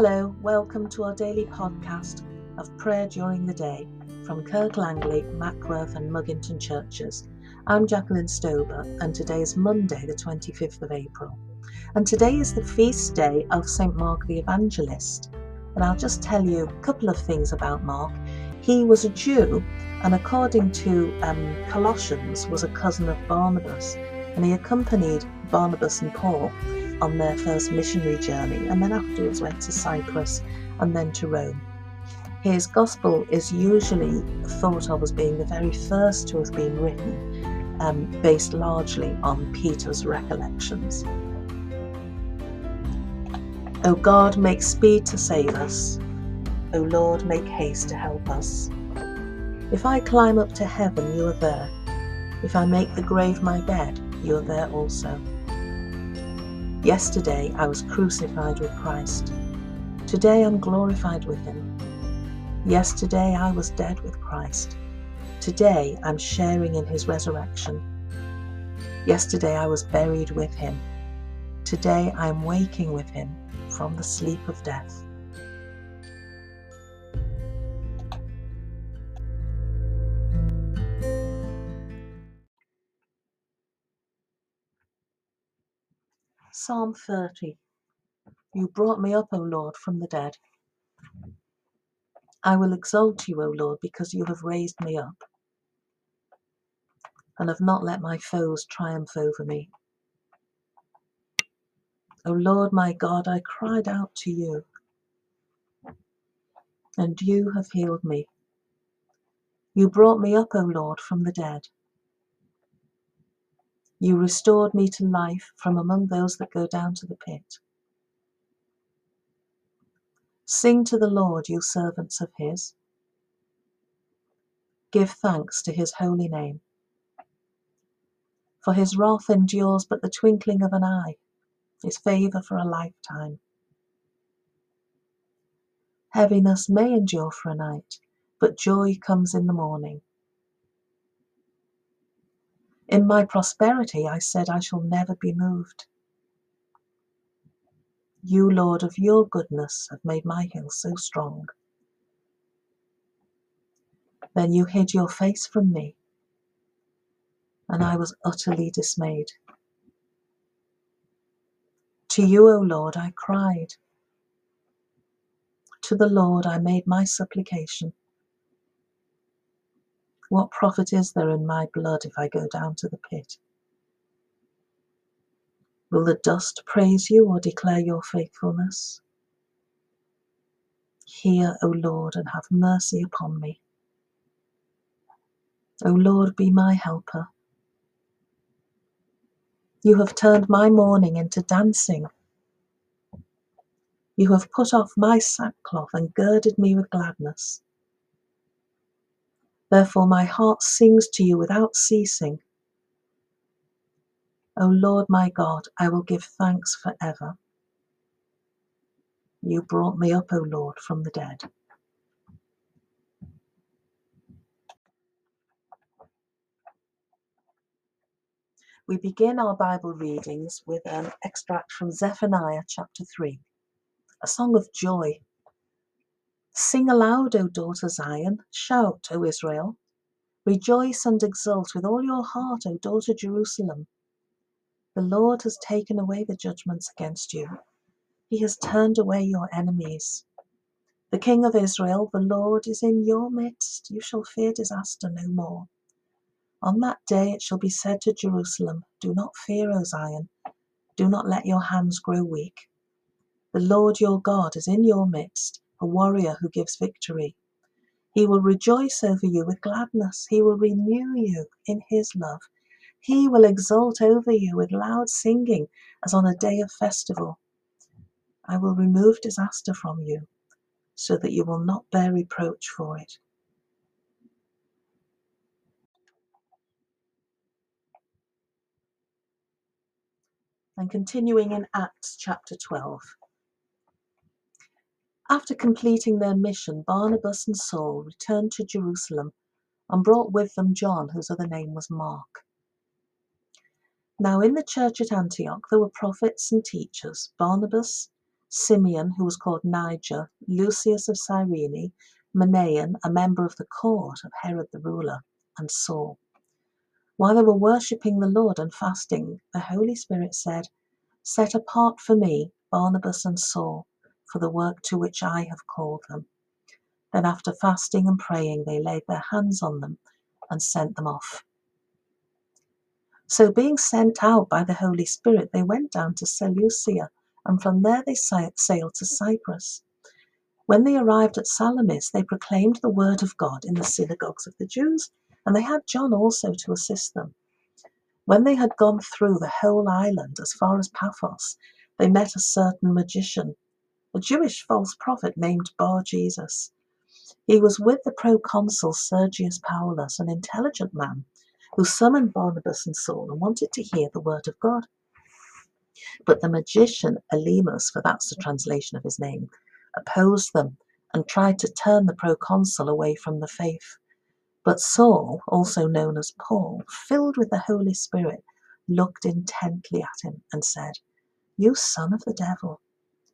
Hello, welcome to our daily podcast of prayer during the day from Kirk Langley, Mackworth, and Mugginton churches. I'm Jacqueline Stober, and today is Monday, the 25th of April. And today is the feast day of St. Mark the Evangelist. And I'll just tell you a couple of things about Mark. He was a Jew, and according to um, Colossians, was a cousin of Barnabas, and he accompanied Barnabas and Paul on their first missionary journey and then afterwards went to Cyprus and then to Rome. His gospel is usually thought of as being the very first to have been written, um, based largely on Peter's recollections. O God, make speed to save us. O Lord, make haste to help us. If I climb up to heaven, you are there. If I make the grave my bed, you are there also. Yesterday I was crucified with Christ. Today I'm glorified with him. Yesterday I was dead with Christ. Today I'm sharing in his resurrection. Yesterday I was buried with him. Today I am waking with him from the sleep of death. Psalm 30 You brought me up, O Lord, from the dead. I will exalt you, O Lord, because you have raised me up and have not let my foes triumph over me. O Lord my God, I cried out to you, and you have healed me. You brought me up, O Lord, from the dead. You restored me to life from among those that go down to the pit. Sing to the Lord, you servants of his. Give thanks to his holy name. For his wrath endures but the twinkling of an eye, his favour for a lifetime. Heaviness may endure for a night, but joy comes in the morning. In my prosperity, I said, I shall never be moved. You, Lord, of your goodness, have made my hill so strong. Then you hid your face from me, and I was utterly dismayed. To you, O Lord, I cried. To the Lord I made my supplication. What profit is there in my blood if I go down to the pit? Will the dust praise you or declare your faithfulness? Hear, O Lord, and have mercy upon me. O Lord, be my helper. You have turned my mourning into dancing. You have put off my sackcloth and girded me with gladness. Therefore my heart sings to you without ceasing. O Lord my God, I will give thanks forever. You brought me up, O Lord, from the dead. We begin our Bible readings with an extract from Zephaniah chapter 3, a song of joy Sing aloud, O daughter Zion, shout, O Israel. Rejoice and exult with all your heart, O daughter Jerusalem. The Lord has taken away the judgments against you. He has turned away your enemies. The King of Israel, the Lord, is in your midst. You shall fear disaster no more. On that day it shall be said to Jerusalem, Do not fear, O Zion. Do not let your hands grow weak. The Lord your God is in your midst a warrior who gives victory. He will rejoice over you with gladness. He will renew you in his love. He will exult over you with loud singing as on a day of festival. I will remove disaster from you so that you will not bear reproach for it. And continuing in Acts chapter 12. After completing their mission, Barnabas and Saul returned to Jerusalem and brought with them John, whose other name was Mark. Now in the church at Antioch there were prophets and teachers Barnabas Simeon, who was called Niger, Lucius of Cyrene, Manaen, a member of the court of Herod the ruler, and Saul. While they were worshipping the Lord and fasting, the Holy Spirit said, Set apart for me Barnabas and Saul for the work to which I have called them. Then, after fasting and praying, they laid their hands on them and sent them off. So, being sent out by the Holy Spirit, they went down to Seleucia, and from there they sailed to Cyprus. When they arrived at Salamis, they proclaimed the word of God in the synagogues of the Jews, and they had John also to assist them. When they had gone through the whole island as far as Paphos, they met a certain magician, a Jewish false prophet named Bar Jesus. He was with the proconsul Sergius Paulus, an intelligent man, who summoned Barnabas and Saul and wanted to hear the word of God. But the magician Elymas, for that's the translation of his name, opposed them and tried to turn the proconsul away from the faith. But Saul, also known as Paul, filled with the Holy Spirit, looked intently at him and said, You son of the devil,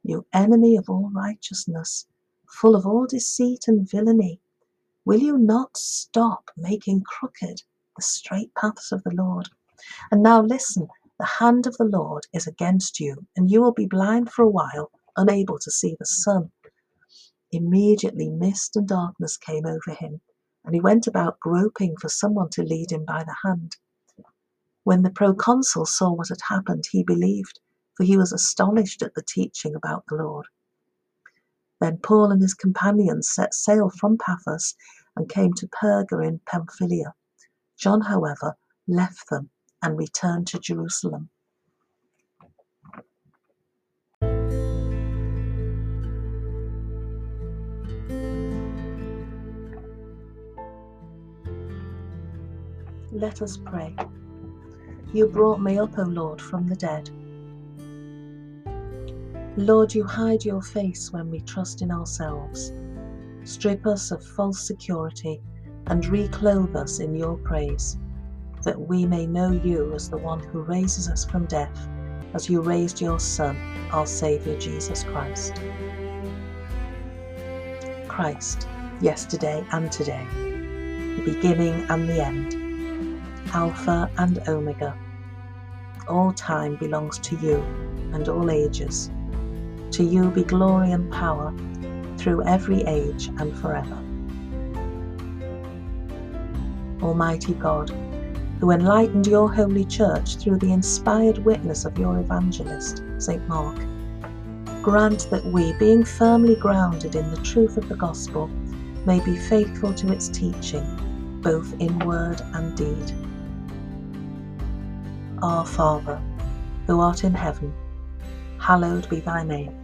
you enemy of all righteousness, full of all deceit and villainy, will you not stop making crooked the straight paths of the Lord? And now listen, the hand of the Lord is against you, and you will be blind for a while, unable to see the sun. Immediately mist and darkness came over him, and he went about groping for someone to lead him by the hand. When the proconsul saw what had happened, he believed, for he was astonished at the teaching about the Lord. Then Paul and his companions set sail from Paphos and came to Perga in Pamphylia. John, however, left them and returned to Jerusalem. Let us pray. You brought me up, O Lord, from the dead. Lord, you hide your face when we trust in ourselves. Strip us of false security and reclothe us in your praise, that we may know you as the one who raises us from death, as you raised your Son, our Saviour Jesus Christ. Christ, yesterday and today, the beginning and the end Alpha and Omega. All time belongs to you and all ages. To you be glory and power through every age and forever. Almighty God, who enlightened your holy church through the inspired witness of your evangelist, St. Mark, grant that we, being firmly grounded in the truth of the gospel, may be faithful to its teaching, both in word and deed our Father, who art in heaven, hallowed be thy name.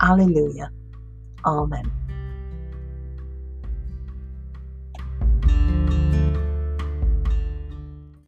Alleluia. Amen.